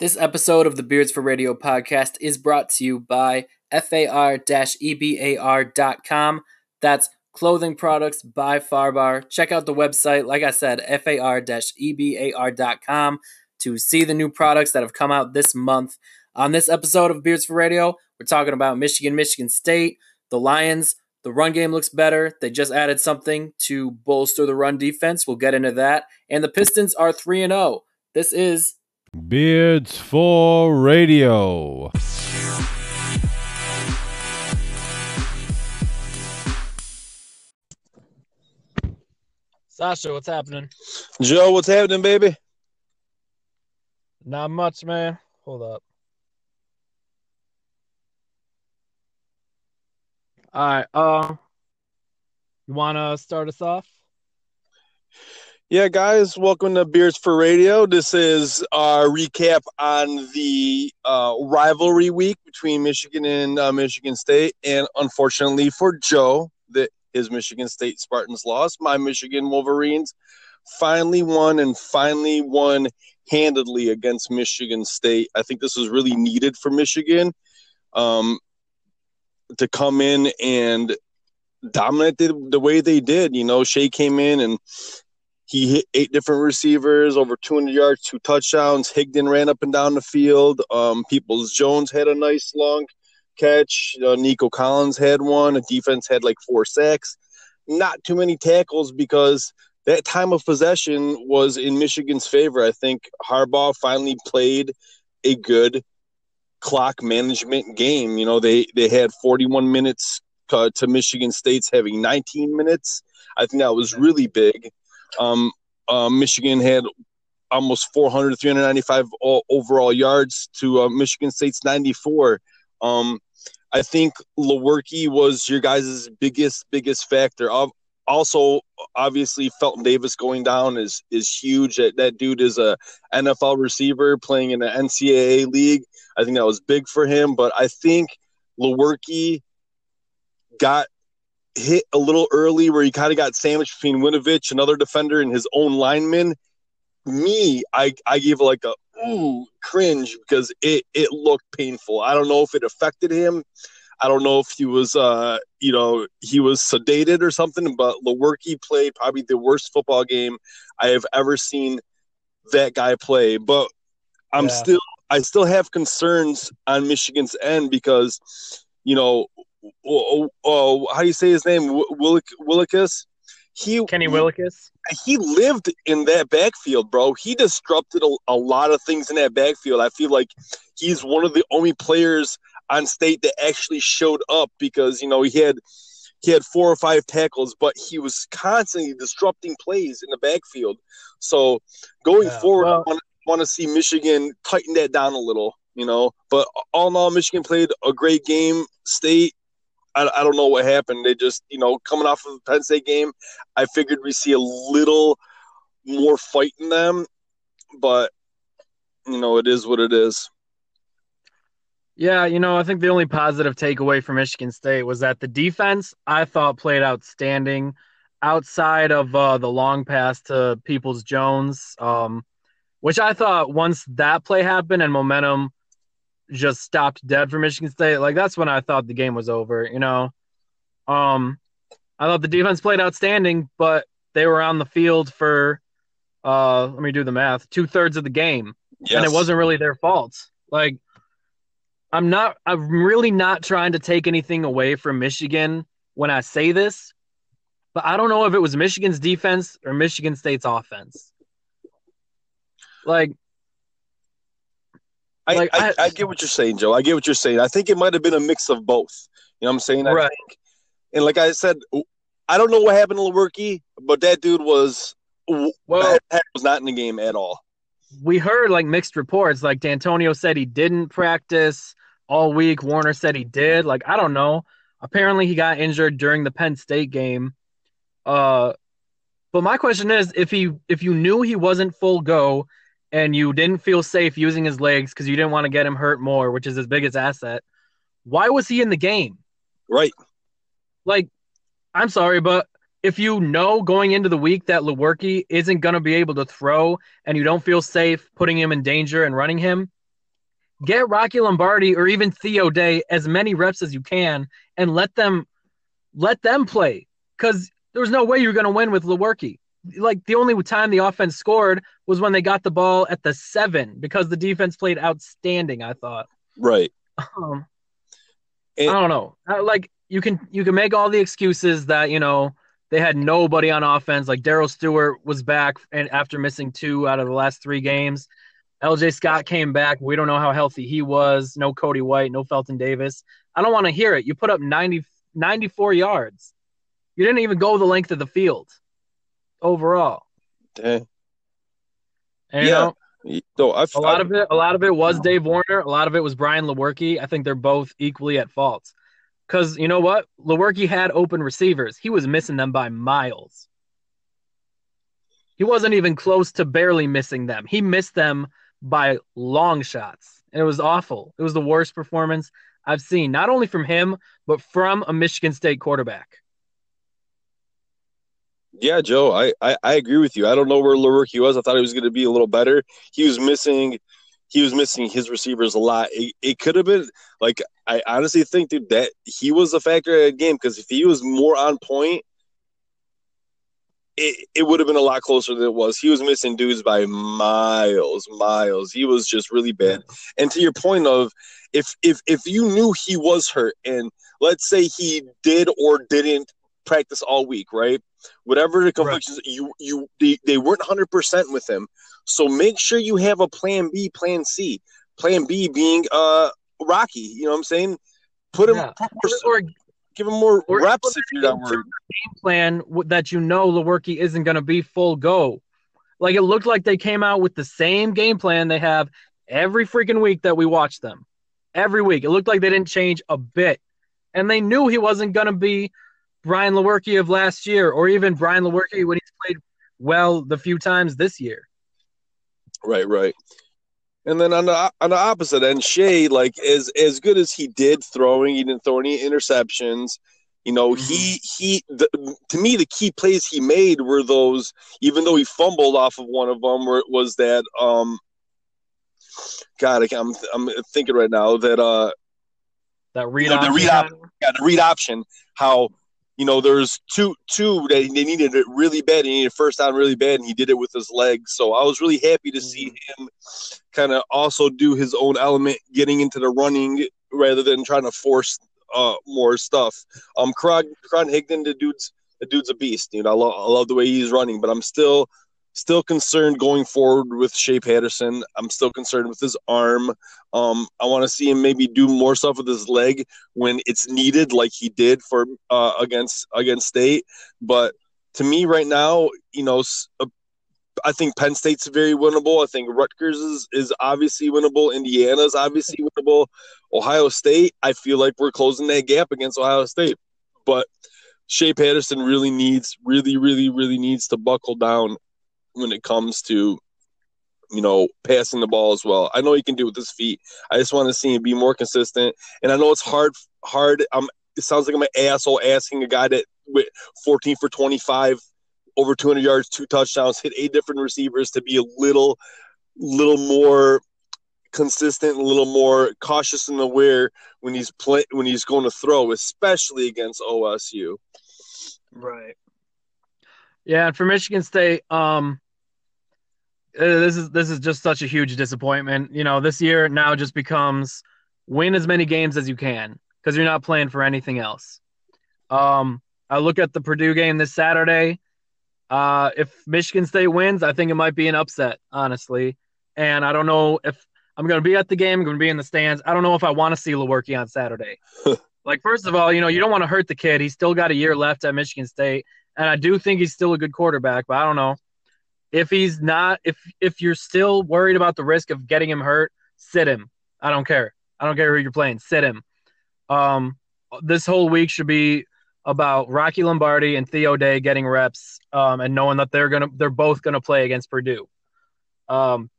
This episode of the Beards for Radio podcast is brought to you by far-ebar.com. That's clothing products by Farbar. Check out the website, like I said, far-ebar.com to see the new products that have come out this month. On this episode of Beards for Radio, we're talking about Michigan, Michigan State, the Lions. The run game looks better. They just added something to bolster the run defense. We'll get into that. And the Pistons are 3 and 0. This is Beards for Radio. Sasha, what's happening? Joe, what's happening, baby? Not much, man. Hold up. All right. Uh, you want to start us off? Yeah, guys, welcome to Beers for Radio. This is our recap on the uh, rivalry week between Michigan and uh, Michigan State. And unfortunately for Joe, that his Michigan State Spartans lost. My Michigan Wolverines finally won and finally won handedly against Michigan State. I think this was really needed for Michigan um, to come in and dominate the, the way they did. You know, Shea came in and he hit eight different receivers, over 200 yards, two touchdowns. Higdon ran up and down the field. Um, Peoples Jones had a nice long catch. Uh, Nico Collins had one. A defense had like four sacks. Not too many tackles because that time of possession was in Michigan's favor. I think Harbaugh finally played a good clock management game. You know, they they had 41 minutes uh, to Michigan State's having 19 minutes. I think that was really big. Um, uh, Michigan had almost 400, 395 overall yards to uh, Michigan State's 94. Um, I think Lewerke was your guys' biggest, biggest factor. Also, obviously, Felton Davis going down is is huge. That, that dude is a NFL receiver playing in the NCAA league. I think that was big for him. But I think Lewerke got hit a little early where he kind of got sandwiched between Winovich, another defender, and his own lineman. Me, I, I gave like a ooh cringe because it, it looked painful. I don't know if it affected him. I don't know if he was, uh, you know, he was sedated or something, but Lewerke played probably the worst football game I have ever seen that guy play. But I'm yeah. still, I still have concerns on Michigan's end because, you know, Oh, oh, oh, how do you say his name? Willik Willekes. He Kenny Willekes. He lived in that backfield, bro. He disrupted a, a lot of things in that backfield. I feel like he's one of the only players on state that actually showed up because you know he had he had four or five tackles, but he was constantly disrupting plays in the backfield. So going yeah, forward, well, I want to see Michigan tighten that down a little, you know. But all in all, Michigan played a great game. State I, I don't know what happened. They just, you know, coming off of the Penn State game, I figured we see a little more fight in them, but you know, it is what it is. Yeah, you know, I think the only positive takeaway from Michigan State was that the defense I thought played outstanding outside of uh, the long pass to Peoples Jones, um, which I thought once that play happened and momentum just stopped dead for Michigan State, like that's when I thought the game was over. You know, um, I thought the defense played outstanding, but they were on the field for uh, let me do the math, two thirds of the game, yes. and it wasn't really their fault. Like, I'm not, I'm really not trying to take anything away from Michigan when I say this, but I don't know if it was Michigan's defense or Michigan State's offense. Like, I, like, I, I, I, get what you're saying, Joe. I get what you're saying. I think it might have been a mix of both. You know what I'm saying? I right. Think, and like I said, I don't know what happened to Lewerke, but that dude was well was not in the game at all. We heard like mixed reports. Like D'Antonio said he didn't practice all week. Warner said he did. Like I don't know. Apparently he got injured during the Penn State game. Uh, but my question is, if he if you knew he wasn't full go and you didn't feel safe using his legs because you didn't want to get him hurt more, which is his biggest asset, why was he in the game? Right. Like, I'm sorry, but if you know going into the week that Lewerke isn't going to be able to throw and you don't feel safe putting him in danger and running him, get Rocky Lombardi or even Theo Day as many reps as you can and let them let them play because there was no way you were going to win with Lewerke. Like the only time the offense scored was when they got the ball at the seven because the defense played outstanding. I thought. Right. Um, And- I don't know. Like you can you can make all the excuses that you know they had nobody on offense. Like Darrell Stewart was back and after missing two out of the last three games. LJ Scott came back. We don't know how healthy he was. No Cody White, no Felton Davis. I don't want to hear it. You put up 90, 94 yards. You didn't even go the length of the field overall. Dang. And, you Yeah. know, No, I, a lot of it a lot of it was Dave Warner. A lot of it was Brian Lewerke. I think they're both equally at fault. Because you know what? Lewerke had open receivers. He was missing them by miles. He wasn't even close to barely missing them. He missed them by long shots. And it was awful. It was the worst performance I've seen, not only from him, but from a Michigan State quarterback. Yeah, Joe, I, I, I agree with you. I don't know where Lewerke was. I thought he was going to be a little better. He was missing, he was missing his receivers a lot. It, it could have been like I honestly think, dude, that he was a factor in the game because if he was more on point, it, it would have been a lot closer than it was. He was missing dudes by miles, miles. He was just really bad. And to your point of if if if you knew he was hurt and let's say he did or didn't practice all week, right? Whatever the conflictions, you you they, they weren't hundred percent with him. So make sure you have a plan B, plan C. Plan B being uh Rocky. You know what I'm saying? Put him Yeah. put more, Or give him more or- reps if you're not worried. plan that you know Lewerke isn't going to be full go. Like it looked like they came out with the same game plan they have every freaking week that we watch them. Every week. It looked like they didn't change a bit. And they knew he wasn't going to be Brian Lewerke of last year or even Brian Lewerke when he's played well the few times this year. Right, right. And then on the on the opposite end, Shea, like as as good as he did throwing, he didn't throw any interceptions. You know, he he. The, to me, the key plays he made were those. Even though he fumbled off of one of them, where it was that. um God, I can't- I'm I'm thinking right now that uh That read You know, the option read guy. yeah, the read option, how you know there's two two that they needed it really bad. He needed first down really bad, and he did it with his legs. So I was really happy to see him kind of also do his own element, getting into the running rather than trying to force uh, more stuff. Um, Karan Higdon, the dude's the dude's a beast. You know, I love I love the way he's running, but I'm still still concerned going forward with Shea Patterson. I'm still concerned with his arm. Um, I want to see him maybe do more stuff with his leg when it's needed, like he did for uh, against against State. But to me, right now, you know, uh, I think Penn State's very winnable. I think Rutgers is, is obviously winnable. Indiana's obviously winnable. Ohio State, I feel like we're closing that gap against Ohio State. But Shea Patterson really needs, really, really, really needs to buckle down when it comes to, you know, passing the ball as well. I know he can do it with his feet. I just want to see him be more consistent. And I know it's hard, hard. Um, it sounds like I'm an asshole asking a guy that with 14 for 25, over 200 yards, two touchdowns, hit eight different receivers to be a little, little more consistent, a little more cautious and aware when he's play when he's going to throw, especially against OSU. Right. Yeah, and for Michigan State, um, uh, this is this is just such a huge disappointment. You know, this year now just becomes win as many games as you can because you're not playing for anything else. Um, I look at the Purdue game this Saturday. Uh, if Michigan State wins, I think it might be an upset, honestly. And I don't know if I'm going to be at the game. I'm going to be in the stands. I don't know if I want to see Lewerke on Saturday. like, first of all, you know, you don't want to hurt the kid. He's still got a year left at Michigan State, and I do think he's still a good quarterback. But I don't know if he's not. If if you're still worried about the risk of getting him hurt, sit him. I don't care. I don't care who you're playing. Sit him. Um, this whole week should be about Rocky Lombardi and Theo Day getting reps um, and knowing that they're gonna they're both gonna play against Purdue. Um,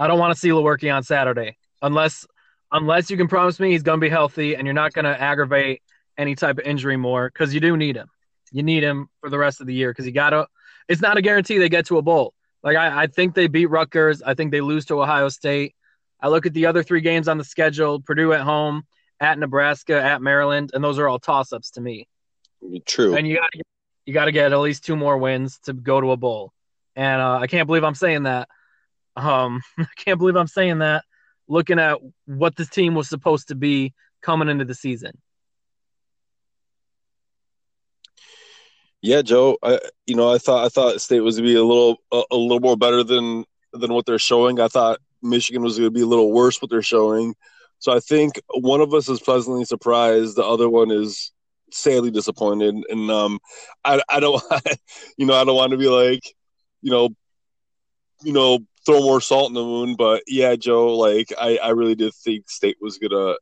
I don't want to see Lewerke on Saturday unless unless you can promise me he's gonna be healthy and you're not gonna aggravate any type of injury more because you do need him. You need him for the rest of the year because you gotta. It's not a guarantee they get to a bowl. Like I, I think they beat Rutgers. I think they lose to Ohio State. I look at the other three games on the schedule: Purdue at home, at Nebraska, at Maryland, and those are all toss-ups to me. True. And you got to you got to get at least two more wins to go to a bowl. And uh, I can't believe I'm saying that. Um, I can't believe I'm saying that. Looking at what this team was supposed to be coming into the season. Yeah, Joe. I, you know, I thought I thought State was to be a little a, a, little more better than than what they're showing. I thought Michigan was going to be a little worse what they're showing. So I think one of us is pleasantly surprised. The other one is sadly disappointed. And um, I I don't you know I don't want to be like you know you know throw more salt in the wound, but yeah, Joe. Like I I really did think State was gonna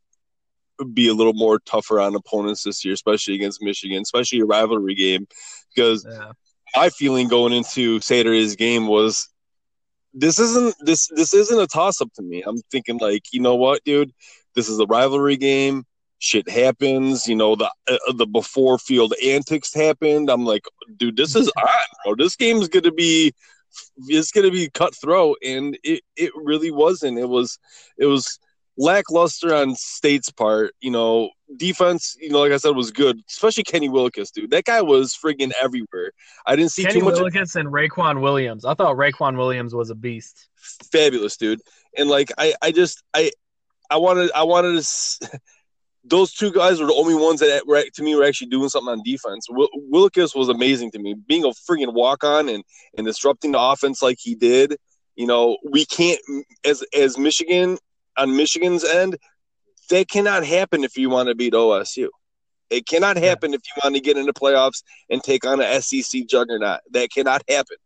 be a little more tougher on opponents this year, especially against Michigan, especially a rivalry game. Because yeah. my feeling going into Saturday's game was this isn't this this isn't a toss up to me. I'm thinking like, you know what, dude, this is a rivalry game. Shit happens, you know. The uh, the before field antics happened. I'm like, dude, this is on, bro. This game's gonna be it's gonna be cutthroat, and it it really wasn't. It was it was lackluster on State's part. You know, defense, you know, like I said, was good, especially Kenny Willekes, dude. That guy was friggin' everywhere. I didn't see Kenny too much. Willekes and Raequan Williams. I thought Raequan Williams was a beast. Fabulous, dude. And like, I, I just, I, I wanted, I wanted to. Those two guys were the only ones that, were, to me, were actually doing something on defense. Will, Willekes was amazing to me, being a friggin' walk on and and disrupting the offense like he did. You know, we can't as as Michigan on Michigan's end, that cannot happen if you want to beat OSU. It cannot happen if you want to get into the playoffs and take on a SEC juggernaut. That cannot happen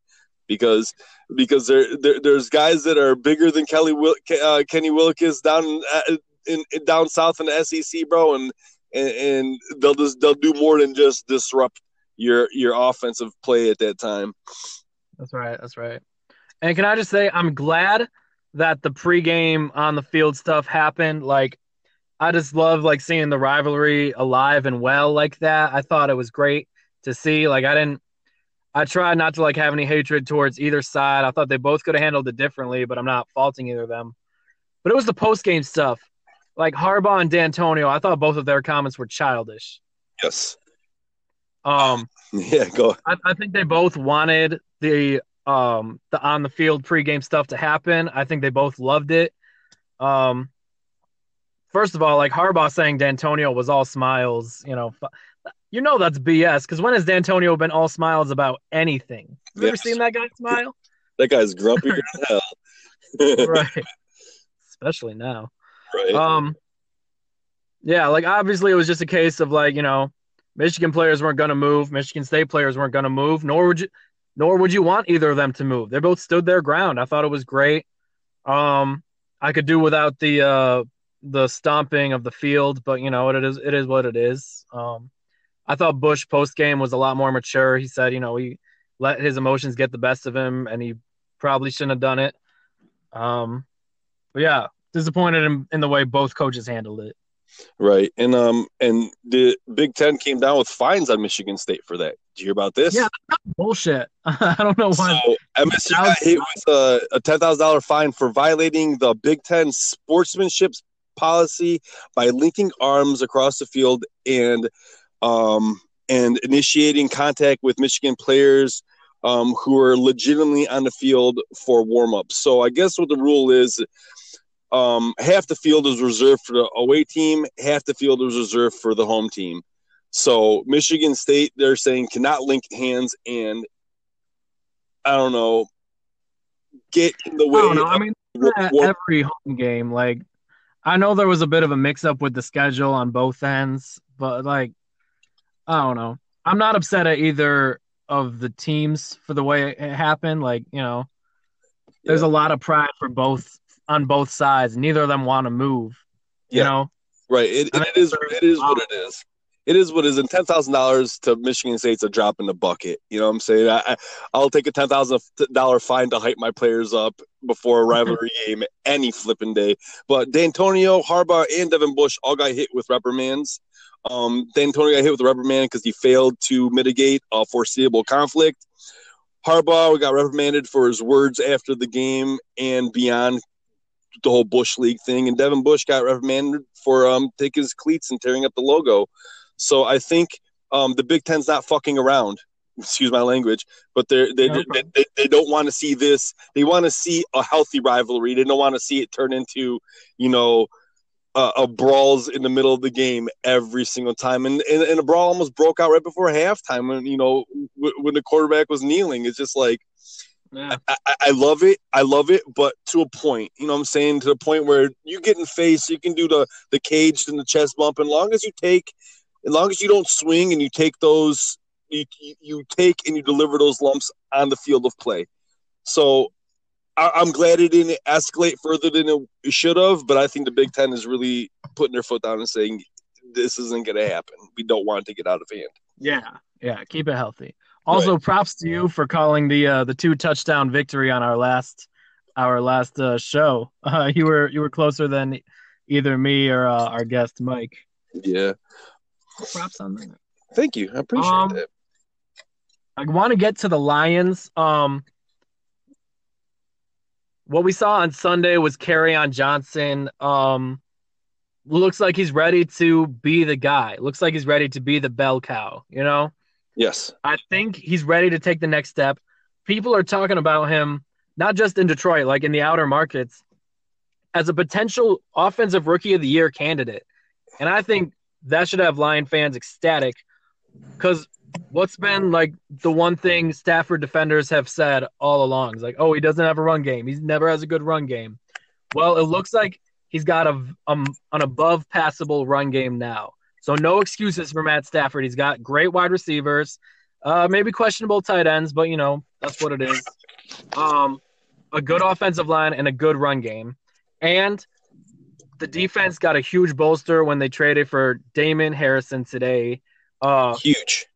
because because there, there there's guys that are bigger than Kelly uh, Kenny Willekes down uh, in, in, down south in the SEC, bro, and, and and they'll just they'll do more than just disrupt your your offensive play at that time. That's right. That's right. And can I just say I'm glad that the pregame on the field stuff happened. Like, I just love like seeing the rivalry alive and well like that. I thought it was great to see. Like, I didn't. I tried not to like have any hatred towards either side. I thought they both could have handled it differently, but I'm not faulting either of them. But it was the post game stuff, like Harbaugh and Dantonio. I thought both of their comments were childish. Yes. Um. Yeah. Go. I, I think they both wanted the um, the on the field pregame stuff to happen. I think they both loved it. Um, first of all, like Harbaugh saying Dantonio was all smiles, you know, you know that's BS. Because when has Dantonio been all smiles about anything? Have you yes. ever seen that guy smile? That guy's grumpy as hell. right. Especially now. Right. Um. Yeah, like obviously it was just a case of like you know, Michigan players weren't going to move, Michigan State players weren't going to move, nor would you, nor would you want either of them to move. They both stood their ground. I thought it was great. Um, I could do without the uh, the stomping of the field, but you know it is it is what it is. Um, I thought Bush post game was a lot more mature. He said, you know, he let his emotions get the best of him, and he probably shouldn't have done it. Um, but yeah, disappointed in, in the way both coaches handled it. Right, and um, and the Big Ten came down with fines on Michigan State for that. Did you hear about this? Yeah, bullshit. I don't know why. So MSU got hit with a, a ten thousand dollar fine for violating the Big Ten sportsmanship policy by linking arms across the field and um and initiating contact with Michigan players um, who are legitimately on the field for warm ups. So I guess what the rule is um, half the field is reserved for the away team, half the field is reserved for the home team. So Michigan State, they're saying cannot link hands and I don't know, get in the way. I don't know. I mean, every home game, like I know there was a bit of a mix up with the schedule on both ends, but like I don't know. I'm not upset at either of the teams for the way it happened. Like you know, there's yeah. a lot of pride for both on both sides. Neither of them want to move. You yeah. know, right? It, it, it is. It is what it is. It is what it is. And ten thousand dollars to Michigan State's a drop in the bucket. You know what I'm saying? I, I'll take a ten thousand dollar fine to hype my players up before a rivalry game any flipping day. But Dantonio, Harbaugh, and Devin Bush all got hit with reprimands. Um, Dantonio got hit with a reprimand because he failed to mitigate a foreseeable conflict. Harbaugh got reprimanded for his words after the game and beyond the whole Bush League thing, and Devin Bush got reprimanded for um taking his cleats and tearing up the logo. So I think um the Big Ten's not fucking around. Excuse my language, but they're, they they, they they don't want to see this. They want to see a healthy rivalry. They don't want to see it turn into, you know, uh, a brawls in the middle of the game every single time. And, and and a brawl almost broke out right before halftime when you know w- when the quarterback was kneeling. It's just like Yeah. I, I- I love it. I love it, but to a point. You know what I'm saying? To the point where you get in face, you can do the the caged and the chest bump. And long as you take, as long as you don't swing and you take those, you you, you take and you deliver those lumps on the field of play. So I, I'm glad it didn't escalate further than it should have. But I think the Big Ten is really putting their foot down and saying this isn't going to happen. We don't want it to get out of hand. Yeah, yeah, keep it healthy. Also, props to you for calling the uh, the two touchdown victory on our last our last uh, show. Uh, you were you were closer than either me or uh, our guest Mike. Yeah. Props on that. Thank you. I appreciate Um, that. I want to get to the Lions. Um, what we saw on Sunday was Kerryon Johnson. Um, looks like he's ready to be the guy. Looks like he's ready to be the bell cow. You know. Yes. I think he's ready to take the next step. People are talking about him, not just in Detroit, like in the outer markets, as a potential offensive rookie of the year candidate. And I think that should have Lion fans ecstatic because what's been like the one thing Stafford defenders have said all along is like, oh, he doesn't have a run game. He never has a good run game. Well, it looks like he's got a, um, an above passable run game now. So no excuses for Matt Stafford. He's got great wide receivers, uh, maybe questionable tight ends, but you know that's what it is. Um, a good offensive line and a good run game, and the defense got a huge bolster when they traded for Damon Harrison today. Uh, Huge.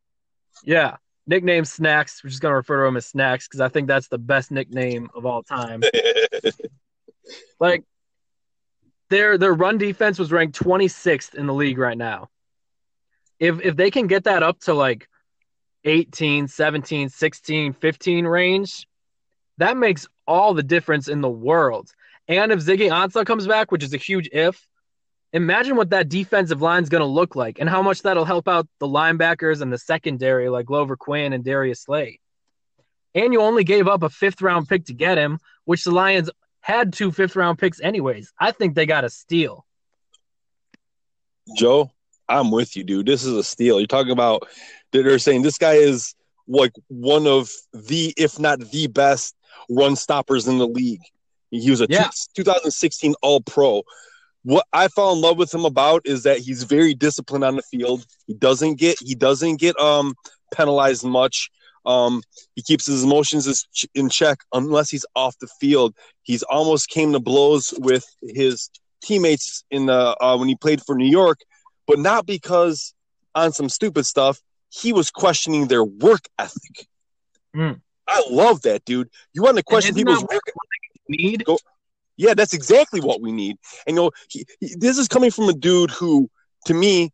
yeah, nickname Snacks. We're just gonna refer to him as Snacks because I think that's the best nickname of all time. Like their their run defense was ranked 26th in the league right now. If if they can get that up to like 18, 17, 16, 15 range, that makes all the difference in the world. And if Ziggy Ansah comes back, which is a huge if, imagine what that defensive line is going to look like and how much that'll help out the linebackers and the secondary like Glover Quin and Darius Slay. And you only gave up a fifth round pick to get him, which the Lions had two fifth round picks anyways. I think they got a steal. Joe, I'm with you, dude. This is a steal. You're talking about they're saying this guy is like one of the, if not the best run stoppers in the league. He was a Yeah. two- 2016 All Pro. What I fell in love with him about is that he's very disciplined on the field. He doesn't get he doesn't get um penalized much. Um, he keeps his emotions in check unless he's off the field. He's almost came to blows with his teammates in the uh, when he played for New York, but not because on some stupid stuff. He was questioning their work ethic. Mm. I love that, dude. You want to question people's work Need yeah, that's exactly what we need. And you know, he, he- this is coming from a dude who, to me,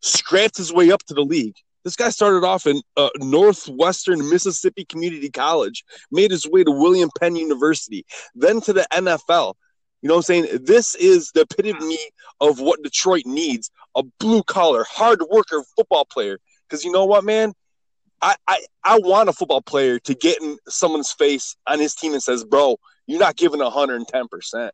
scrapped his way up to the league. This guy started off in uh, Northwestern Mississippi Community College, made his way to William Penn University, then to the NFL. You know what I'm saying? This is the epitome mm. of what Detroit needs a blue collar, hard worker football player. Because you know what, man? I, I, I want a football player to get in someone's face on his team and says, bro, you're not giving 110%.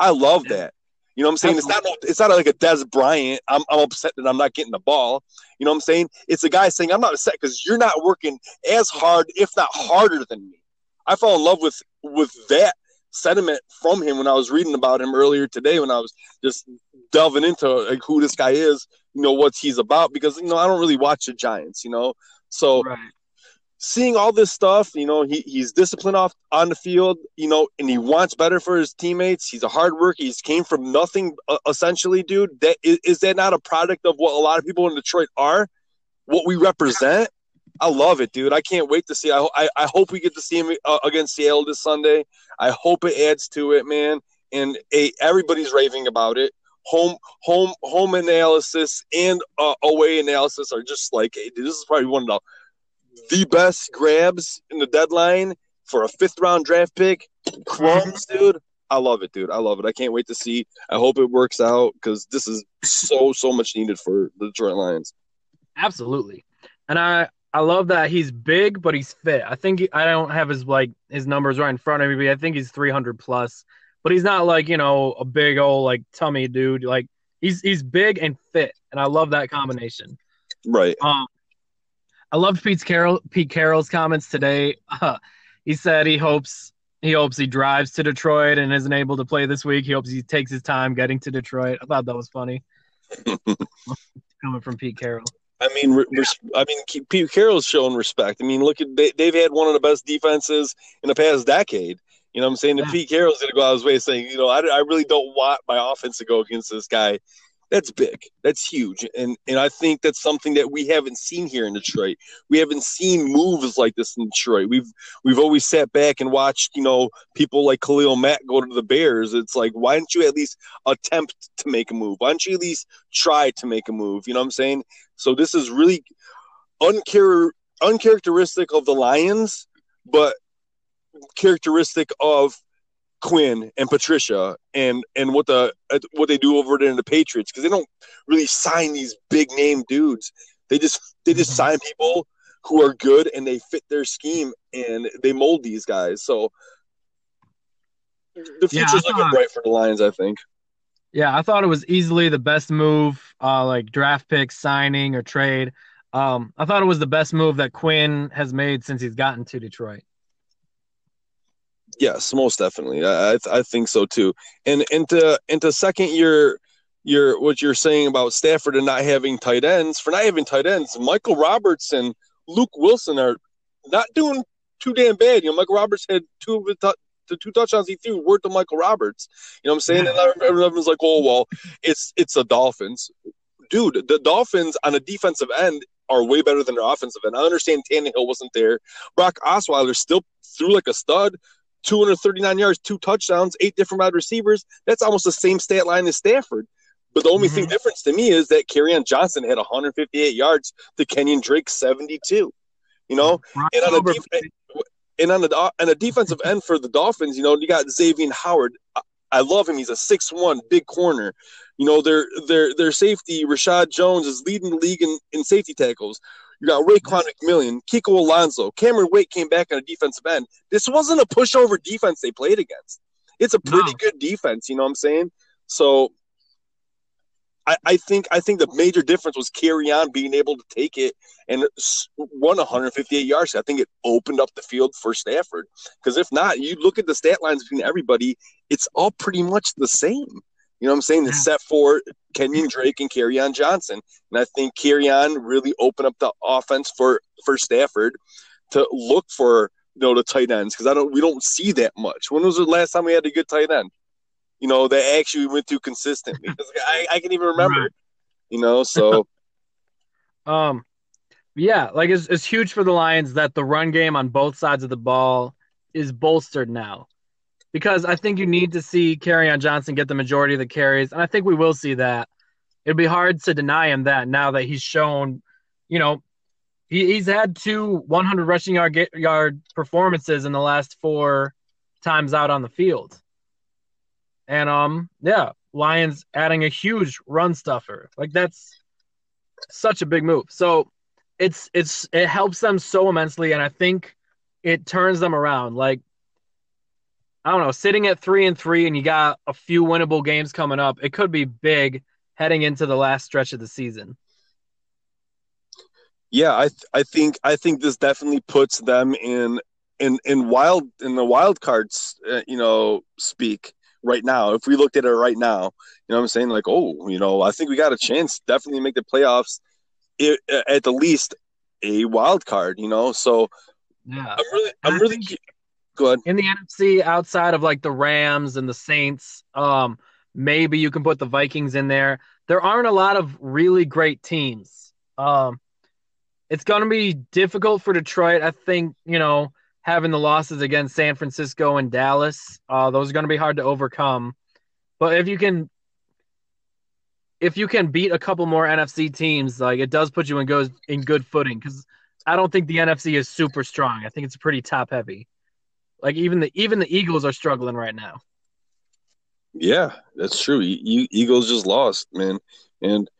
I love that. You know what I'm saying? It's not it's not like a Dez Bryant. I'm, I'm upset that I'm not getting the ball. You know what I'm saying? It's a guy saying I'm not upset because you're not working as hard, if not harder than me. I fell in love with with that sentiment from him when I was reading about him earlier today when I was just delving into like who this guy is, you know, what he's about because you know I don't really watch the Giants, you know. So right. seeing all this stuff, you know, he, he's disciplined off on the field, you know, and he wants better for his teammates. He's a hard worker. He's came from nothing, uh, essentially, dude. That is, is that not a product of what a lot of people in Detroit are? What we represent? I love it, dude. I can't wait to see. I, I, I hope we get to see him uh, against Seattle this Sunday. I hope it adds to it, man. And a, everybody's raving about it. Home, home, home analysis and uh, away analysis are just like hey, this is probably one of the the best grabs in the deadline for a fifth round draft pick. Crumbs, dude. I love it, dude. I love it. I can't wait to see. I hope it works out because this is so so much needed for the Detroit Lions. Absolutely, and I I love that he's big, but he's fit. I think he, I don't have his like his numbers right in front of me, but I think he's 300 plus. But he's not like you know a big old like tummy dude. Like he's he's big and fit, and I love that combination. Right. Um, I loved Pete's Carroll Pete Carroll's comments today. Uh, he said he hopes he hopes he drives to Detroit and isn't able to play this week. He hopes he takes his time getting to Detroit. I thought that was funny. Coming from Pete Carroll. I mean, res- I mean, Pete Carroll's showing respect. I mean, look at they, they've had one of the best defenses in the past decade. You know what I'm saying? And Pete Carroll's going to go out his way saying, you know, I, I really don't want my offense to go against this guy that's big. That's huge. And and I think that's something that we haven't seen here in Detroit. We haven't seen moves like this in Detroit. We've we've always sat back and watched, you know, people like Khalil Mack go to the Bears. It's like, why don't you at least attempt to make a move? Why don't you at least try to make a move? You know what I'm saying? So this is really unchar- uncharacteristic of the Lions, but characteristic of Quinn and Patricia and and what the uh, what they do over there in the Patriots because they don't really sign these big name dudes. They just they just mm-hmm. sign people who are good and they fit their scheme and they mold these guys. So the future's yeah, looking bright for the Lions, I think. Yeah, I thought it was easily the best move, uh, like draft pick signing or trade. Um, I thought it was the best move that Quinn has made since he's gotten to Detroit. Yes, most definitely. I I, think so too. And into into second year your what you're saying about Stafford and not having tight ends, for not having tight ends, Michael Roberts and Luke Wilson are not doing too damn bad. You know, Michael Roberts had two of the, the two touchdowns he threw were to Michael Roberts. You know what I'm saying? And everyone's like, oh well, it's it's the Dolphins. Dude, the Dolphins on a defensive end are way better than their offensive end. I understand Tannehill wasn't there. Brock Osweiler still threw like a stud. 239 yards, two touchdowns, eight different wide receivers. That's almost the same stat line as Stafford. But the only mm-hmm. thing difference to me is that on Johnson had 158 yards to Kenyon Drake 72. You know, and on, a and on the on a defensive end for the Dolphins, you know, you got Xavier Howard. I love him. He's a six-one big corner. You know, their their their safety Reshad Jones is leading the league in, in safety tackles. You got Raekwon McMillan, Kiko Alonso, Cameron Wake came back on a defensive end. This wasn't a pushover defense they played against. It's a pretty no. good defense, you know what I'm saying? So I, I, think I think the major difference was Kerryon being able to take it and run 158 yards. I think it opened up the field for Stafford. Because if not, you look at the stat lines between everybody, it's all pretty much the same. You know what I'm saying? It's set for Kenyon Drake and Kerryon Johnson. And I think Kerryon really opened up the offense for for Stafford to look for you know the tight ends because I don't we don't see that much. When was the last time we had a good tight end? You know, that actually went through consistently. I, I can even remember. Right. You know, so um yeah, like it's, it's huge for the Lions that the run game on both sides of the ball is bolstered now because I think you need to see on Johnson get the majority of the carries, and I think we will see that. It'd be hard to deny him that now that he's shown, you know, he, he's had two 100 rushing yard yard performances in the last four times out on the field, and um, yeah, Lions adding a huge run stuffer like that's such a big move. So it's it's it helps them so immensely, and I think it turns them around. Like I don't know, sitting at three and three, and you got a few winnable games coming up. It could be big heading into the last stretch of the season. Yeah, I th- I think I think this definitely puts them in in in wild in the wild cards, uh, you know, speak right now. If we looked at it right now, you know, what I'm saying like, oh, you know, I think we got a chance definitely make the playoffs, it, at the least a wild card. You know, so yeah, I'm really I'm really. Good. In the NFC, outside of like the Rams and the Saints, um, maybe you can put the Vikings in there. There aren't a lot of really great teams. Um, it's going to be difficult for Detroit. I think, you know, having the losses against San Francisco and Dallas, uh, those are going to be hard to overcome. But if you can, if you can beat a couple more NFC teams, like it does put you in good in good footing. Because I don't think the NFC is super strong. I think it's pretty top heavy. Like even the even the Eagles are struggling right now. Yeah, that's true. Eagles just lost, man, and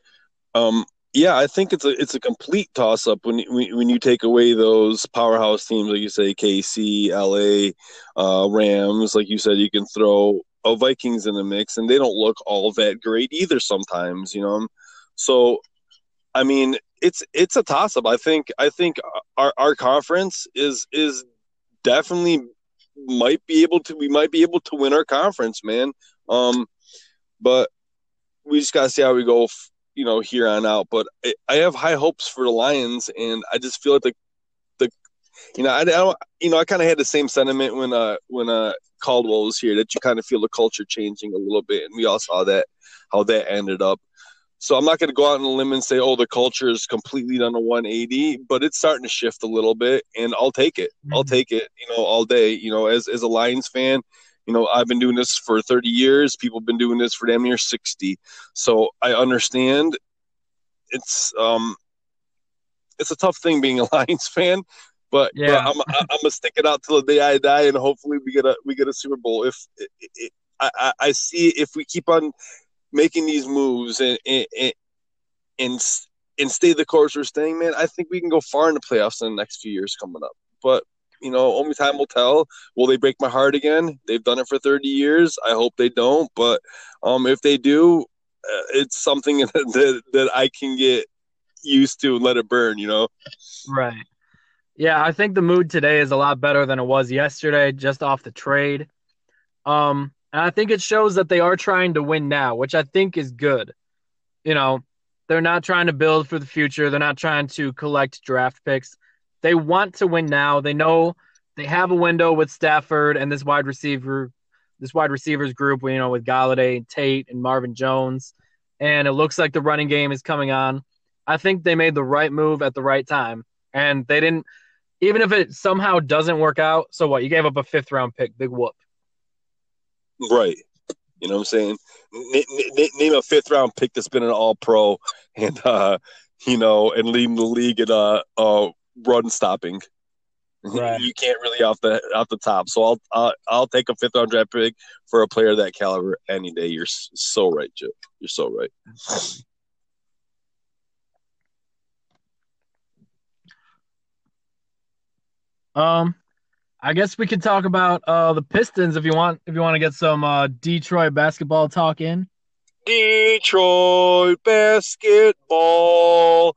um, yeah, I think it's a it's a complete toss up when when you take away those powerhouse teams like you say KC, LA, uh, Rams. Like you said, you can throw a Vikings in the mix, and they don't look all that great either. Sometimes, you know. So, I mean, it's it's a toss up. I think I think our our conference is is definitely might be able to we might be able to win our conference, man. Um, but we just gotta see how we go you know here on out. But I, I have high hopes for the Lions, and I just feel like the the you know I, I don't you know I kind of had the same sentiment when uh when uh Caldwell was here that you kind of feel the culture changing a little bit, and we all saw that how that ended up. So I'm not going to go out on a limb and say, oh, the culture is completely done a 180, but it's starting to shift a little bit, and I'll take it. Mm-hmm. I'll take it, you know, all day. You know, as as a Lions fan, you know, I've been doing this for 30 years. People have been doing this for damn near 60. So I understand it's um it's a tough thing being a Lions fan, but yeah, but I'm I'm gonna stick it out till the day I die, and hopefully we get a we get a Super Bowl. If it, it, I I see if we keep on making these moves and and and, and stay the course we're staying, man, I think we can go far in the playoffs in the next few years coming up. But you know, only time will tell. Will they break my heart again? They've done it for 30 years. I hope they don't. But um, if they do, uh, it's something that, that I can get used to and let it burn, you know? Right. Yeah, I think the mood today is a lot better than it was yesterday, just off the trade. Um, and I think it shows that they are trying to win now, which I think is good. You know, they're not trying to build for the future. They're not trying to collect draft picks. They want to win now. They know they have a window with Stafford and this wide receiver, this wide receivers group. You know, with Golladay, Tate, and Marvin Jones, and it looks like the running game is coming on. I think they made the right move at the right time, and they didn't. Even if it somehow doesn't work out, so what? You gave up a fifth round pick, big whoop. Right. You know what I'm saying? N- n- name a fifth round pick that's been an All Pro, and uh, you know, and leading the league in uh, uh run stopping. Right. you can't really off the off the top. So I'll I'll, I'll take a fifth round draft pick for a player that caliber any day. You're so right, Joe. You're so right. Um, I guess we could talk about uh the Pistons if you want if you want to get some uh Detroit basketball talk in. Detroit basketball.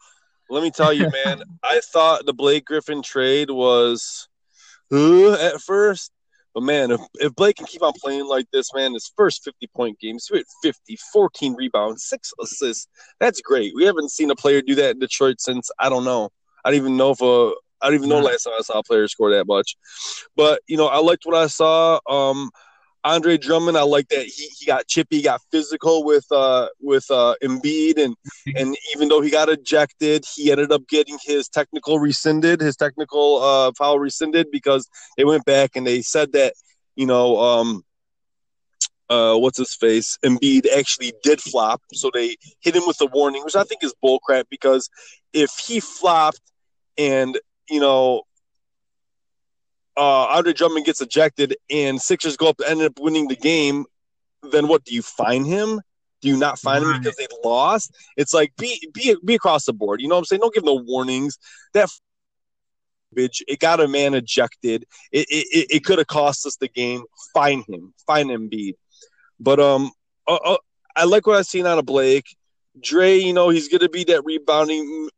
Let me tell you, man, I thought the Blake Griffin trade was uh, at first. But man, if, if Blake can keep on playing like this, man, his first 50 point games, 50, 14 rebounds, six assists, that's great. We haven't seen a player do that in Detroit since, I don't know. I don't even know if a, I don't even know last time I saw a player score that much. But, you know, I liked what I saw. Um, Andre Drummond, I like that he, he got chippy, he got physical with uh with uh Embiid and and even though he got ejected, he ended up getting his technical rescinded, his technical uh foul rescinded because they went back and they said that, you know, um uh what's his face? Embiid actually did flop, so they hit him with a warning, which I think is bullcrap because if he flopped and you know uh, Andre Drummond gets ejected and Sixers go up and end up winning the game, then what do you fine him? Do you not fine right. him because they lost? It's like be be be across the board. You know what I'm saying? Don't give no warnings. That bitch, it got a man ejected. It it, it could have cost us the game. Fine him. Fine Embiid. But um, uh, uh, I like what I've seen out of Blake. Dre, you know, he's going to be that rebounding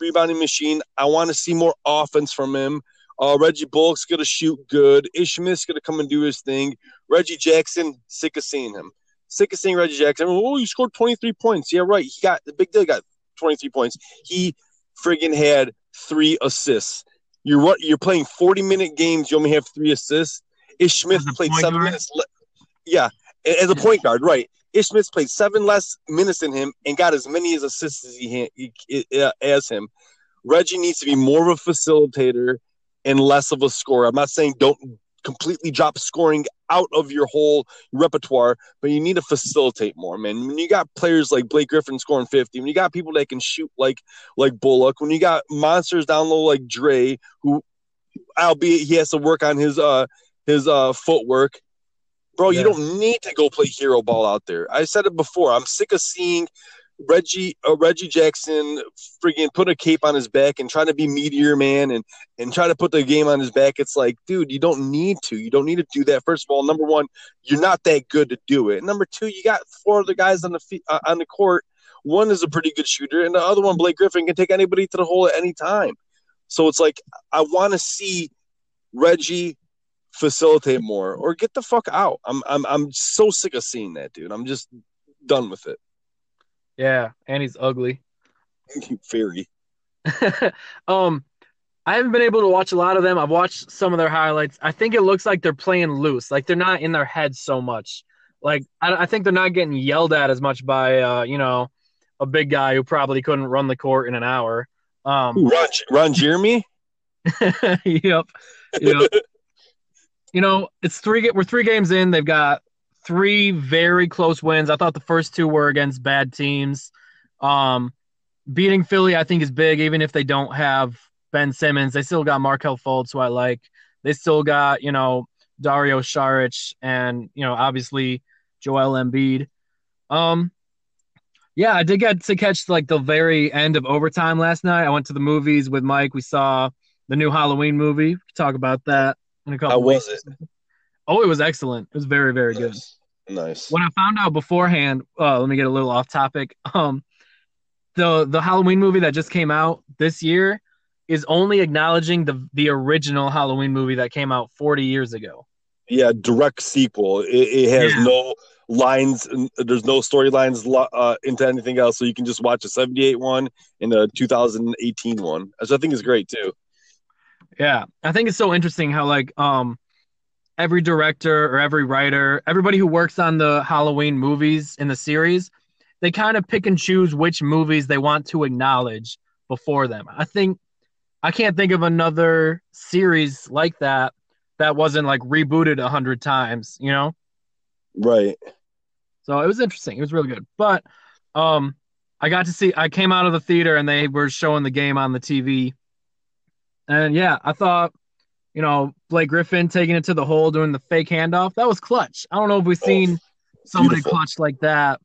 rebounding machine. I want to see more offense from him. Uh, Reggie Bullock's going to shoot good. Ish Smith's going to come and do his thing. Reggie Jackson, sick of seeing him. Sick of seeing Reggie Jackson. Oh, he scored 23 points. Yeah, right. He got the big deal. Got 23 points. He friggin' had three assists. You're you're playing 40 minute games. You only have three assists. Ish Smith played seven guard? minutes. Le- yeah, as a point guard, right? Ish Smith played seven less minutes than him and got as many as assists as he, he uh, as him. Reggie needs to be more of a facilitator and less of a scorer. I'm not saying don't completely drop scoring out of your whole repertoire, but you need to facilitate more, man. When you got players like Blake Griffin scoring 50, when you got people that can shoot like like Bullock, when you got monsters down low like Dre, who albeit he has to work on his uh his uh footwork, Bro, Yeah. you don't need to go play hero ball out there. I said it before. I'm sick of seeing Reggie uh, Reggie Jackson friggin' put a cape on his back and trying to be meteor man and and try to put the game on his back. It's like, dude, you don't need to. You don't need to do that. First of all, number one, you're not that good to do it. Number two, you got four other guys on the fe- uh, on the court. One is a pretty good shooter, and the other one, Blake Griffin, can take anybody to the hole at any time. So it's like I want to see Reggie facilitate more or get the fuck out. I'm I'm I'm so sick of seeing that, dude. I'm just done with it. Yeah, and he's ugly. Fairy. um, I haven't been able to watch a lot of them. I've watched some of their highlights. I think it looks like they're playing loose, like they're not in their heads so much. Like I, I think they're not getting yelled at as much by uh, you know, a big guy who probably couldn't run the court in an hour. Um, Ron, Ron Jeremy? yep, yep. You know, it's three. We're three games in. They've got three very close wins. I thought the first two were against bad teams. Um, beating Philly, I think, is big, even if they don't have Ben Simmons. They still got Markelle Fultz, who I like. They still got you know Dario Saric and you know obviously Joel Embiid. Um, yeah, I did get to catch like the very end of overtime last night. I went to the movies with Mike. We saw the new Halloween movie. Talk about that in a couple. How was weeks. Oh, it was excellent. It was very, very good. Nice. When I found out beforehand, uh, let me get a little off topic. Um, the the Halloween movie that just came out this year is only acknowledging the the original Halloween movie that came out 40 years ago. Yeah, direct sequel. It, it has Yeah. no lines. There's no storylines uh, into anything else, so you can just watch a '78 one and a 2018 one, which I think is great too. Yeah, I think it's so interesting how like um every director or every writer, everybody who works on the Halloween movies in the series, they kind of pick and choose which movies they want to acknowledge before them. I think I can't think of another series like that that wasn't like rebooted a hundred times, you know? Right. So it was interesting. It was really good. But um I got to see I came out of the theater and they were showing the game on the TV. And yeah, I thought, you know, Blake Griffin taking it to the hole doing the fake handoff, that was clutch. I don't know if we've seen somebody beautiful. clutch like that.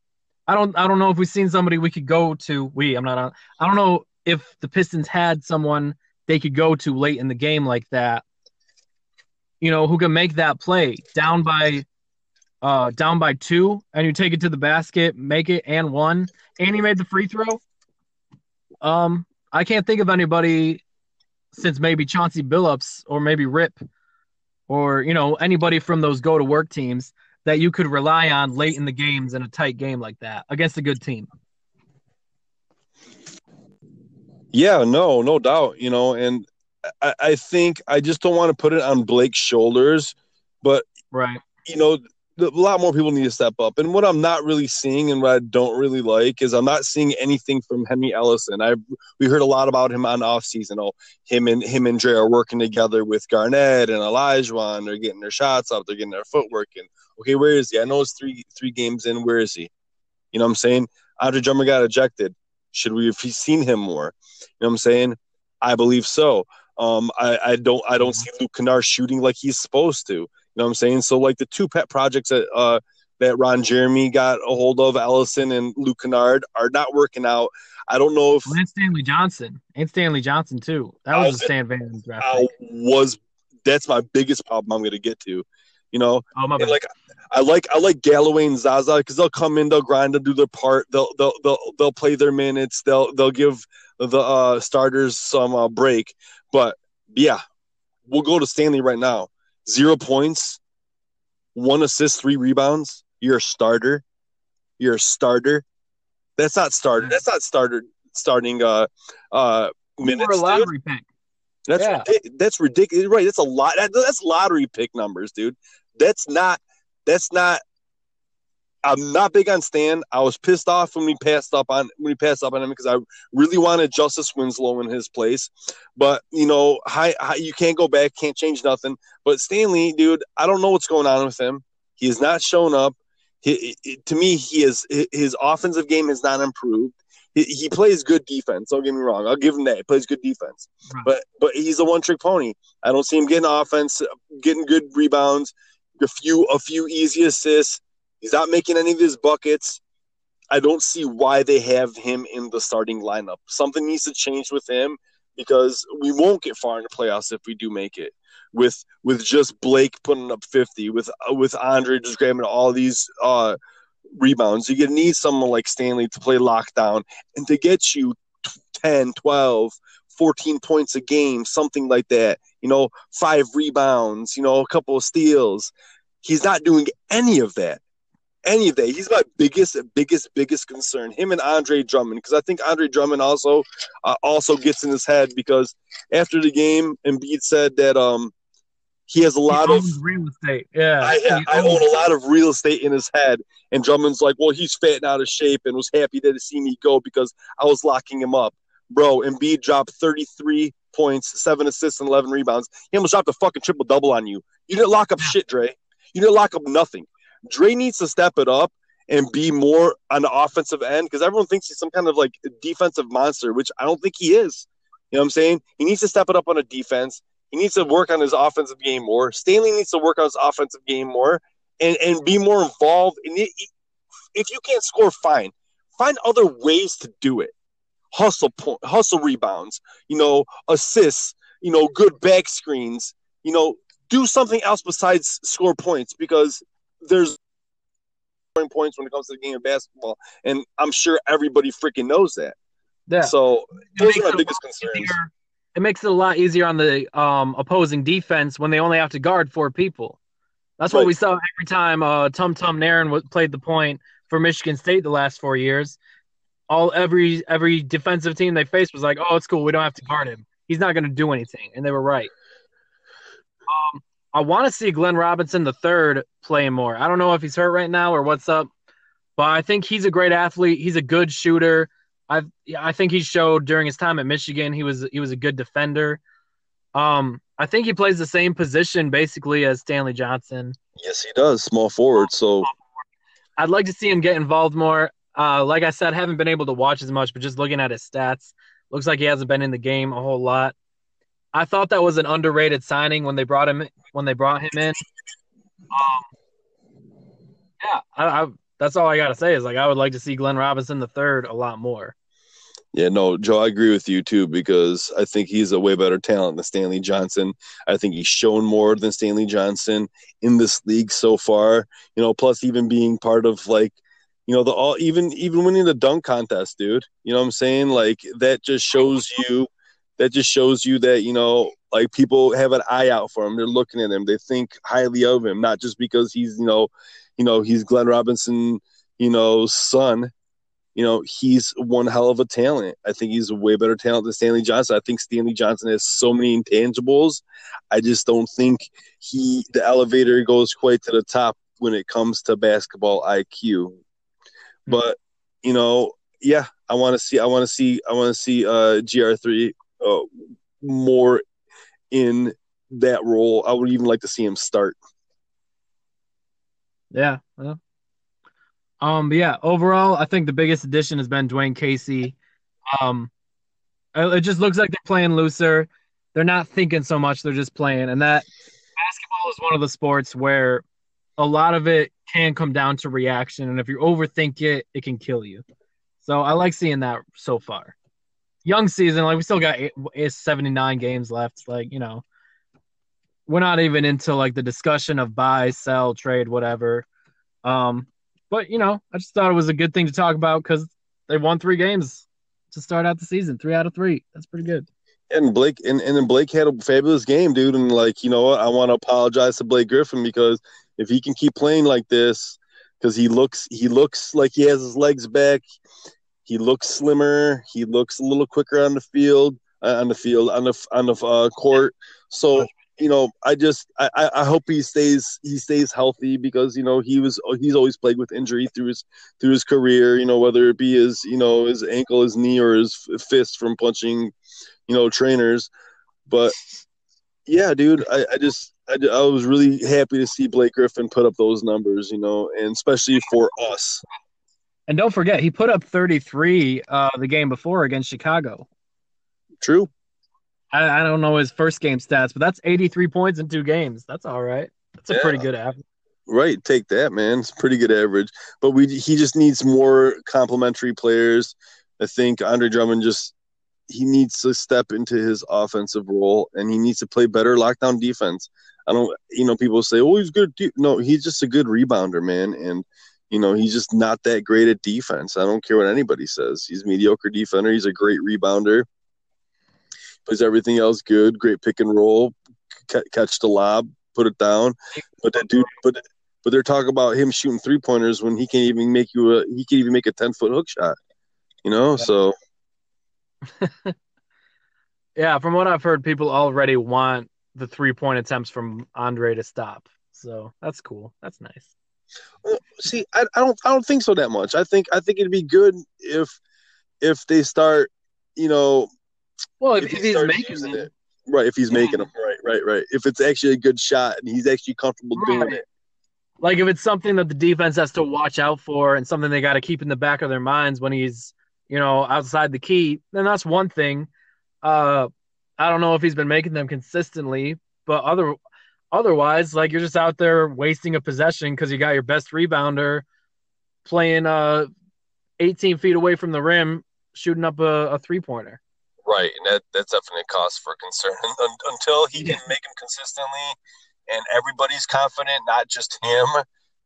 I don't I don't know if we've seen somebody we could go to. We, I'm not on I don't know if the Pistons had someone they could go to late in the game like that. You know, who can make that play down by uh, down by two, and you take it to the basket, make it and one, and he made the free throw. Um, I can't think of anybody since maybe Chauncey Billups or maybe Rip, or you know anybody from those go to work teams that you could rely on late in the games in a tight game like that against a good team. Yeah, no, no doubt. You know, and I, I think I just don't want to put it on Blake's shoulders, but Right. you know, a lot more people need to step up. And what I'm not really seeing and what I don't really like is I'm not seeing anything from Henry Ellenson. I we heard a lot about him on off season. Oh, him and him and Dre are working together with Garnett and Elijah. They're getting their shots up. They're getting their footwork. And okay, where is he? I know it's three three games in. Where is he? You know what I'm saying? Andre Drummond got ejected. Should we have seen him more? You know what I'm saying? I believe so. Um, I, I don't I don't see Luke Kennard shooting like he's supposed to. You know what I'm saying? So like the two pet projects that uh that Ron Jeremy got a hold of, Ellenson and Luke Kennard, are not working out. I don't know if And Stanley Johnson. And Stanley Johnson too. That was was- a Stan Van draft. I pick. was that's my biggest problem I'm gonna get to. You know, Oh my like I like I like Galloway and Zaza because they'll come in, they'll grind, they'll do their part, they'll they'll they'll they'll play their minutes, they'll they'll give the uh, starters some uh, break. But yeah, we'll go to Stanley right now. Zero points, one assist, three rebounds. You're a starter. You're a starter. That's not starter. That's not starter starting uh uh You minutes. were a dude. pick. That's Yeah. that's ridiculous. Right? That's a lot. That, that's lottery pick numbers, dude. That's not. That's not. I'm not big on Stan. I was pissed off when we passed up on when we passed up on him because I really wanted Justice Winslow in his place. But you know, hi, hi, you can't go back, can't change nothing. But Stanley, dude, I don't know what's going on with him. He has not shown up. He, he- to me, he is his offensive game has not improved. He, he plays good defense. Don't get me wrong. I'll give him that. He plays good defense. Right. But but he's a one trick pony. I don't see him getting offense, getting good rebounds, a few a few easy assists. He's not making any of his buckets. I don't see why they have him in the starting lineup. Something needs to change with him because we won't get far in the playoffs if we do make it. With with just Blake putting up 50, with with Andre just grabbing all these uh, rebounds, you're gonna need someone like Stanley to play lockdown and to get you 10, 12, 14 points a game, something like that. You know, five rebounds, you know, a couple of steals. He's not doing any of that any of that. He's my biggest, biggest, biggest concern. Him and Andre Drummond, because I think Andre Drummond also uh, also gets in his head because after the game, Embiid said that um he has a lot of real estate. Yeah, I, I own a lot of real estate in his head, and Drummond's like, well, he's fat and out of shape, and was happy to see me go because I was locking him up, bro. Embiid dropped thirty three points, seven assists, and eleven rebounds. He almost dropped a fucking triple double on you. You didn't lock up shit, Dre. You didn't lock up nothing. Dre needs to step it up and be more on the offensive end because everyone thinks he's some kind of like defensive monster, which I don't think he is. You know what I'm saying? He needs to step it up on a defense. He needs to work on his offensive game more. Stanley needs to work on his offensive game more and, and be more involved. And if you can't score, fine. Find other ways to do it. Hustle point, hustle rebounds, you know, assists, you know, good back screens, you know, do something else besides score points because there's points when it comes to the game of basketball, and I'm sure everybody freaking knows that. Yeah. So those are my biggest concerns. Easier. It makes it a lot easier on the um, opposing defense when they only have to guard four people. That's right. what we saw every time uh, Tum Tum Nairn played the point for Michigan State the last four years. All every every defensive team they faced was like, "Oh, it's cool. We don't have to guard him. He's not going to do anything," and they were right. Um, I want to see Glenn Robinson the third playing more. I don't know if he's hurt right now or what's up, but I think he's a great athlete. He's a good shooter. I I think he showed during his time at Michigan he was he was a good defender. Um, I think he plays the same position basically as Stanley Johnson. Yes, he does, small forward. So I'd like to see him get involved more. Uh, like I said, haven't been able to watch as much, but just looking at his stats, looks like he hasn't been in the game a whole lot. I thought that was an underrated signing when they brought him when they brought him in. Um, yeah, I, I, that's all I got to say is like I would like to see Glenn Robinson the third a lot more. Yeah, no, Joe, I agree with you too because I think he's a way better talent than Stanley Johnson. I think he's shown more than Stanley Johnson in this league so far. You know, plus even being part of like, you know, the all even even winning the dunk contest, dude. You know what I'm saying? Like that just shows you that just shows you that you know like people have an eye out for him. They're looking at him. They think highly of him not just because he's you know you know he's glenn robinson you know son. You know he's one hell of a talent. I think he's a way better talent than stanley johnson. I think stanley johnson has so many intangibles. I just don't think he the elevator goes quite to the top when it comes to basketball iq but you know yeah i want to see i want to see i want to see uh gr3 uh, more in that role. I would even like to see him start. Yeah. Well, um. Yeah. Overall, I think the biggest addition has been Dwane Casey. Um. It just looks like they're playing looser. They're not thinking so much. They're just playing, and that basketball is one of the sports where a lot of it can come down to reaction, and if you overthink it, it can kill you. So I like seeing that so far young season. Like we still got eight, 79 games left. Like, you know, we're not even into like the discussion of buy, sell, trade, whatever. Um, but you know, I just thought it was a good thing to talk about because they won three games to start out the season, three out of three. That's pretty good. And Blake and, and Blake had a fabulous game, dude. And like, you know what? I want to apologize to Blake Griffin because if he can keep playing like this, because he looks he looks like he has his legs back. He looks slimmer. He looks a little quicker on the field, uh, on the field, on the on the uh, court. So you know, I just I, I hope he stays he stays healthy because you know he was he's always played with injury through his through his career. You know, whether it be his you know his ankle, his knee, or his fist from punching, you know, trainers. But yeah, dude, I, I just I, I was really happy to see Blake Griffin put up those numbers. You know, and especially for us. And don't forget, he put up 33 uh, the game before against Chicago. True. I, I, don't know his first game stats, but that's 83 points in two games. That's all right. That's a pretty good average. Right, take that, man. It's pretty good average. But we he just needs more complementary players. I think Andre Drummond just he needs to step into his offensive role and he needs to play better lockdown defense. I don't, you know, people say, "Oh, he's good." No, he's just a good rebounder, man, and you know he's just not that great at defense. I don't care what anybody says. He's mediocre defender. He's a great rebounder. Plays everything else good. Great pick and roll, catch the lob, put it down. But that dude, but but they're talking about him shooting three pointers when he can't even make you a he can't even make a ten foot hook shot. You know, so yeah, from what I've heard, people already want the three point attempts from Andre to stop. So that's cool. That's nice. Well, see, I, I don't I don't think so that much. I think I think it'd be good if if they start, you know, well, if, if, if he's making them. it, right? If he's yeah. making them, right, right, right. If it's actually a good shot and he's actually comfortable right. doing it. Like if it's something that the defense has to watch out for and something they got to keep in the back of their minds when he's you know, outside the key, then that's one thing. Uh, I don't know if he's been making them consistently, but other otherwise, like you're just out there wasting a possession because you got your best rebounder playing uh 18 feet away from the rim, shooting up a, a three pointer. Right, and that that's definitely a cause for concern until he can make them consistently, and everybody's confident, not just him.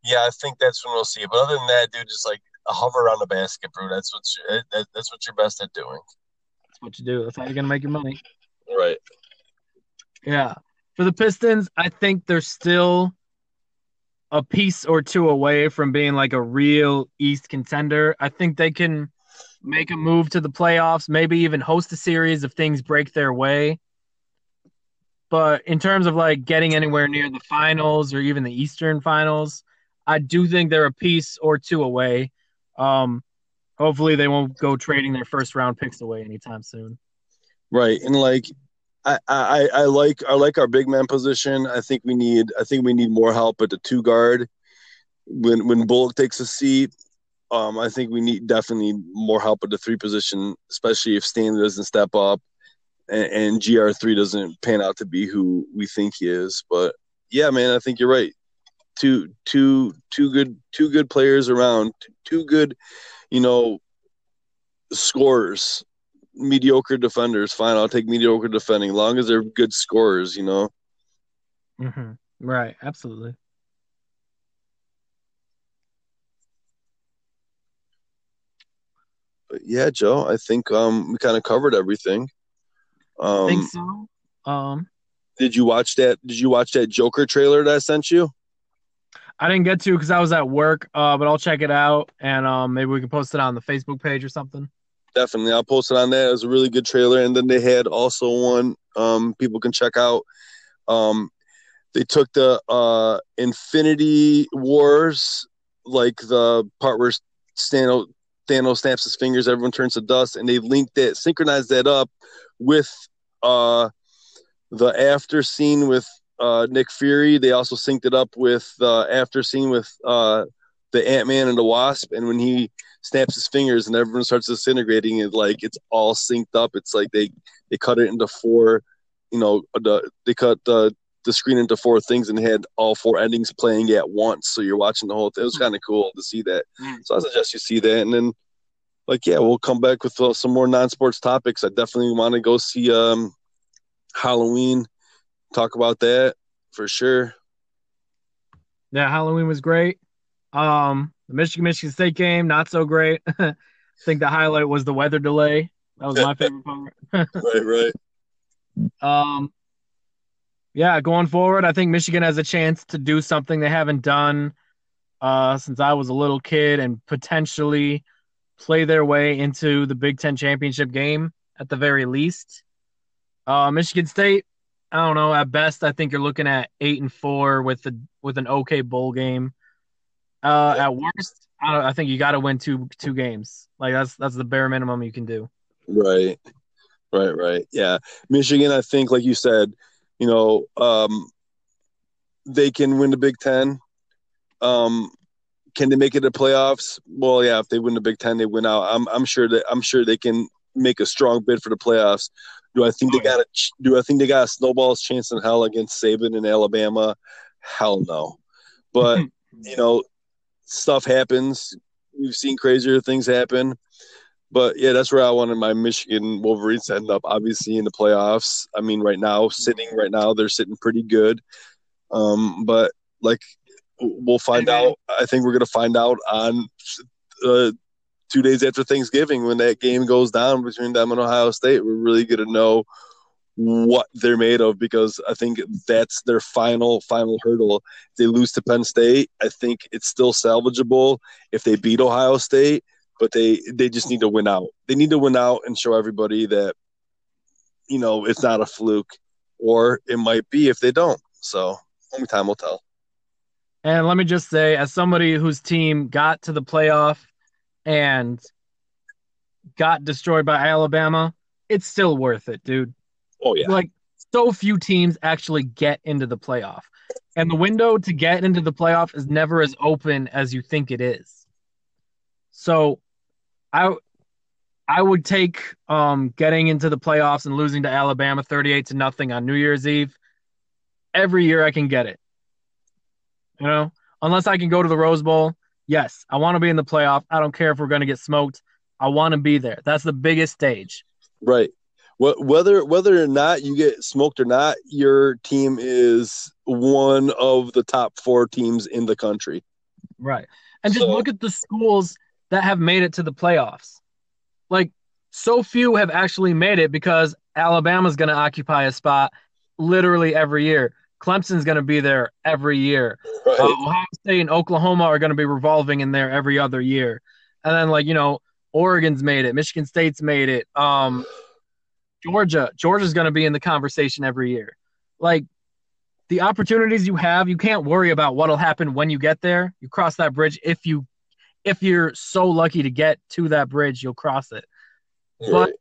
Yeah, I think that's when we'll see it. But other than that, dude, just like hover around the basket, bro. That's what you, that, that's what you're best at doing. That's what you do. That's how you're gonna make your money. Right. Yeah. For the Pistons, I think they're still a piece or two away from being like a real East contender. I think they can make a move to the playoffs, maybe even host a series if things break their way. But in terms of like getting anywhere near the finals or even the Eastern finals, I do think they're a piece or two away. Um, hopefully they won't go trading their first round picks away anytime soon. Right, and like I, I, I like I like our big man position. I think we need I think we need more help at the two guard. When when Bullock takes a seat, um, I think we need definitely more help at the three position, especially if Stanley doesn't step up and, and GR three doesn't pan out to be who we think he is. But yeah, man, I think you're right two two two good two good players around, two good, you know, scorers. Mediocre defenders, fine. I'll take mediocre defending, long as they're good scorers. You know. Mm-hmm. Right. Absolutely. But yeah, Joe, I think um, we kind of covered everything. Um, I think so. Um, did you watch that? Did you watch that Joker trailer that I sent you? I didn't get to because I was at work, uh, but I'll check it out and um, maybe we can post it on the Facebook page or something. Definitely, I'll post it on there. It was a really good trailer, and then they had also one um, people can check out. Um, they took the uh, Infinity Wars, like the part where Thanos, Thanos snaps his fingers, everyone turns to dust, and they linked that, synchronized that up with uh, the after scene with uh, Nick Fury. They also synced it up with uh, after scene with uh, the Ant Man and the Wasp, and when he snaps his fingers and everyone starts disintegrating, it like it's all synced up. It's like they they cut it into four, you know, the they cut the the screen into four things and had all four endings playing at once. So you're watching the whole thing. It was hmm. kind of cool to see that. Hmm. So I suggest you see that, and then. Like yeah, we'll come back with uh, some more non-sports topics. I definitely want to go see um, Halloween talk about that for sure. Yeah, Halloween was great. Um, the Michigan Michigan State game not so great. I think the highlight was the weather delay. That was my favorite part. right, right. Um, yeah, going forward, I think Michigan has a chance to do something they haven't done uh, since I was a little kid, and potentially play their way into the Big Ten championship game at the very least. Uh, Michigan State, I don't know. At best, I think you're looking at eight and four with the with an okay bowl game. Uh, at worst, I, I think you got to win two two games. Like that's that's the bare minimum you can do. Right, right, right. Yeah, Michigan. I think, like you said, you know, um, they can win the Big Ten. Um, can they make it to playoffs? Well, yeah. If they win the Big Ten, they win out. I'm I'm sure that I'm sure they can make a strong bid for the playoffs. Do I think they got a Do I think they got a snowball's chance in hell against Saban and Alabama? Hell no. But you know, stuff happens. We've seen crazier things happen. But yeah, that's where I wanted my Michigan Wolverines to end up. Obviously in the playoffs. I mean, right now, sitting right now, they're sitting pretty good. Um, but like we'll find out. I think we're gonna find out on uh, two days after Thanksgiving when that game goes down between them and Ohio State. We're really gonna know what they're made of because I think that's their final final hurdle. If they lose to Penn State, I think it's still salvageable if they beat Ohio State, but they they just need to win out. They need to win out and show everybody that you know it's not a fluke, or it might be if they don't. So only time will tell. And let me just say, as somebody whose team got to the playoff and got destroyed by Alabama, it's still worth it, dude. Oh yeah. Like so few teams actually get into the playoff. And the window to get into the playoff is never as open as you think it is. So I I would take um, getting into the playoffs and losing to Alabama 38 to nothing on New Year's Eve. Every year I can get it. You know, unless I can go to the Rose Bowl, yes, I want to be in the playoff. I don't care if we're going to get smoked. I want to be there. That's the biggest stage. Right whether whether or not you get smoked or not, your team is one of the top four teams in the country. Right. And just so, look at the schools that have made it to the playoffs. Like so few have actually made it because Alabama's going to occupy a spot literally every year. Clemson's going to be there every year. Right. Uh, Ohio State and Oklahoma are going to be revolving in there every other year. And then like, you know, Oregon's made it, Michigan State's made it. Um Georgia, Georgia's going to be in the conversation every year. Like the opportunities you have, you can't worry about what'll happen when you get there. You cross that bridge if you if you're so lucky to get to that bridge, you'll cross it. Right. But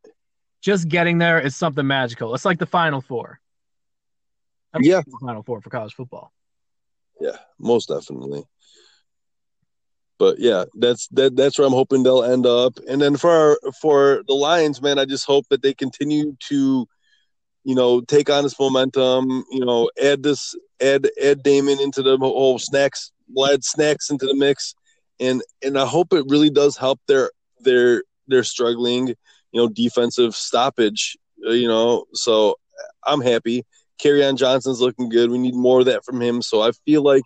just getting there is something magical. It's like the final four. I mean, yeah, the final four for college football. Yeah, most definitely but yeah, that's that that's where I'm hoping they'll end up. And then for our, for the Lions, man, I just hope that they continue to, you know, take on this momentum. You know, add this add add Damon into the whole snacks, add snacks into the mix, and and I hope it really does help their their their struggling, you know, defensive stoppage. Uh, you know, so I'm happy. Kerryon Johnson's looking good. We need more of that from him. So I feel like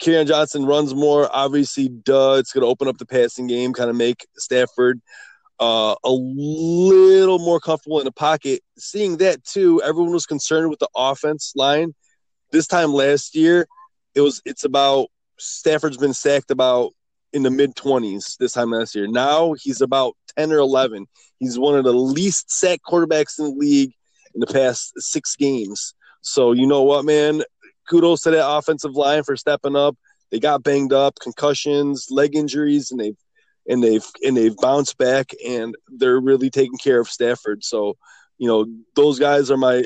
Kerryon Johnson runs more, obviously, duh, it's going to open up the passing game, kind of make Stafford uh, a little more comfortable in the pocket. Seeing that too, everyone was concerned with the offense line. This time last year, it was it's about Stafford's been sacked about in the mid twenties this time last year. Now he's about ten or eleven. He's one of the least sacked quarterbacks in the league in the past six games. So you know what, man? Kudos to that offensive line for stepping up. They got banged up, concussions, leg injuries, and they've and they've and they've bounced back, and they're really taking care of Stafford. So, you know, those guys are my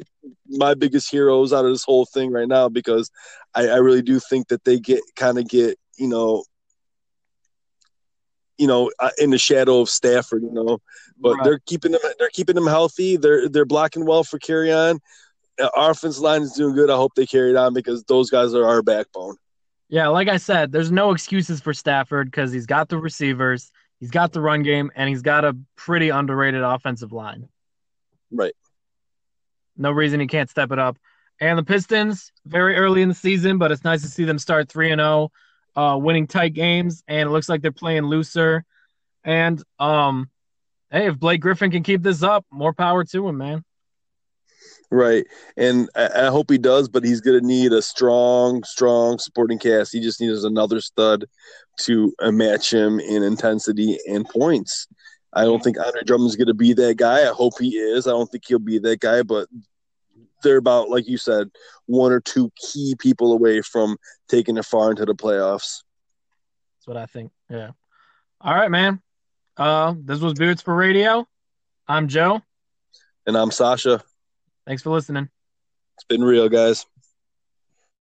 my biggest heroes out of this whole thing right now because I, I really do think that they get kind of get you know you know uh, in the shadow of Stafford, you know, but right. they're keeping them they're keeping them healthy. They're they're blocking well for Kerryon our offensive line is doing good. I hope they carry it on because those guys are our backbone. Yeah, like I said, there's no excuses for Stafford because he's got the receivers, he's got the run game, and he's got a pretty underrated offensive line. Right. No reason he can't step it up. And the Pistons, very early in the season, but it's nice to see them start 3 and 0, uh, winning tight games, and it looks like they're playing looser. And um, hey, if Blake Griffin can keep this up, more power to him, man. Right. And I, I, hope he does, but he's going to need a strong, strong supporting cast. He just needs another stud to uh, match him in intensity and points. I don't think Andre Drummond's going to be that guy. I hope he is. I don't think he'll be that guy, but they're about, like you said, one or two key people away from taking it far into the playoffs. That's what I think. Yeah. All right, man. Uh, this was Beards for Radio. I'm Joe. And I'm Sasha. Thanks for listening. It's been real, guys.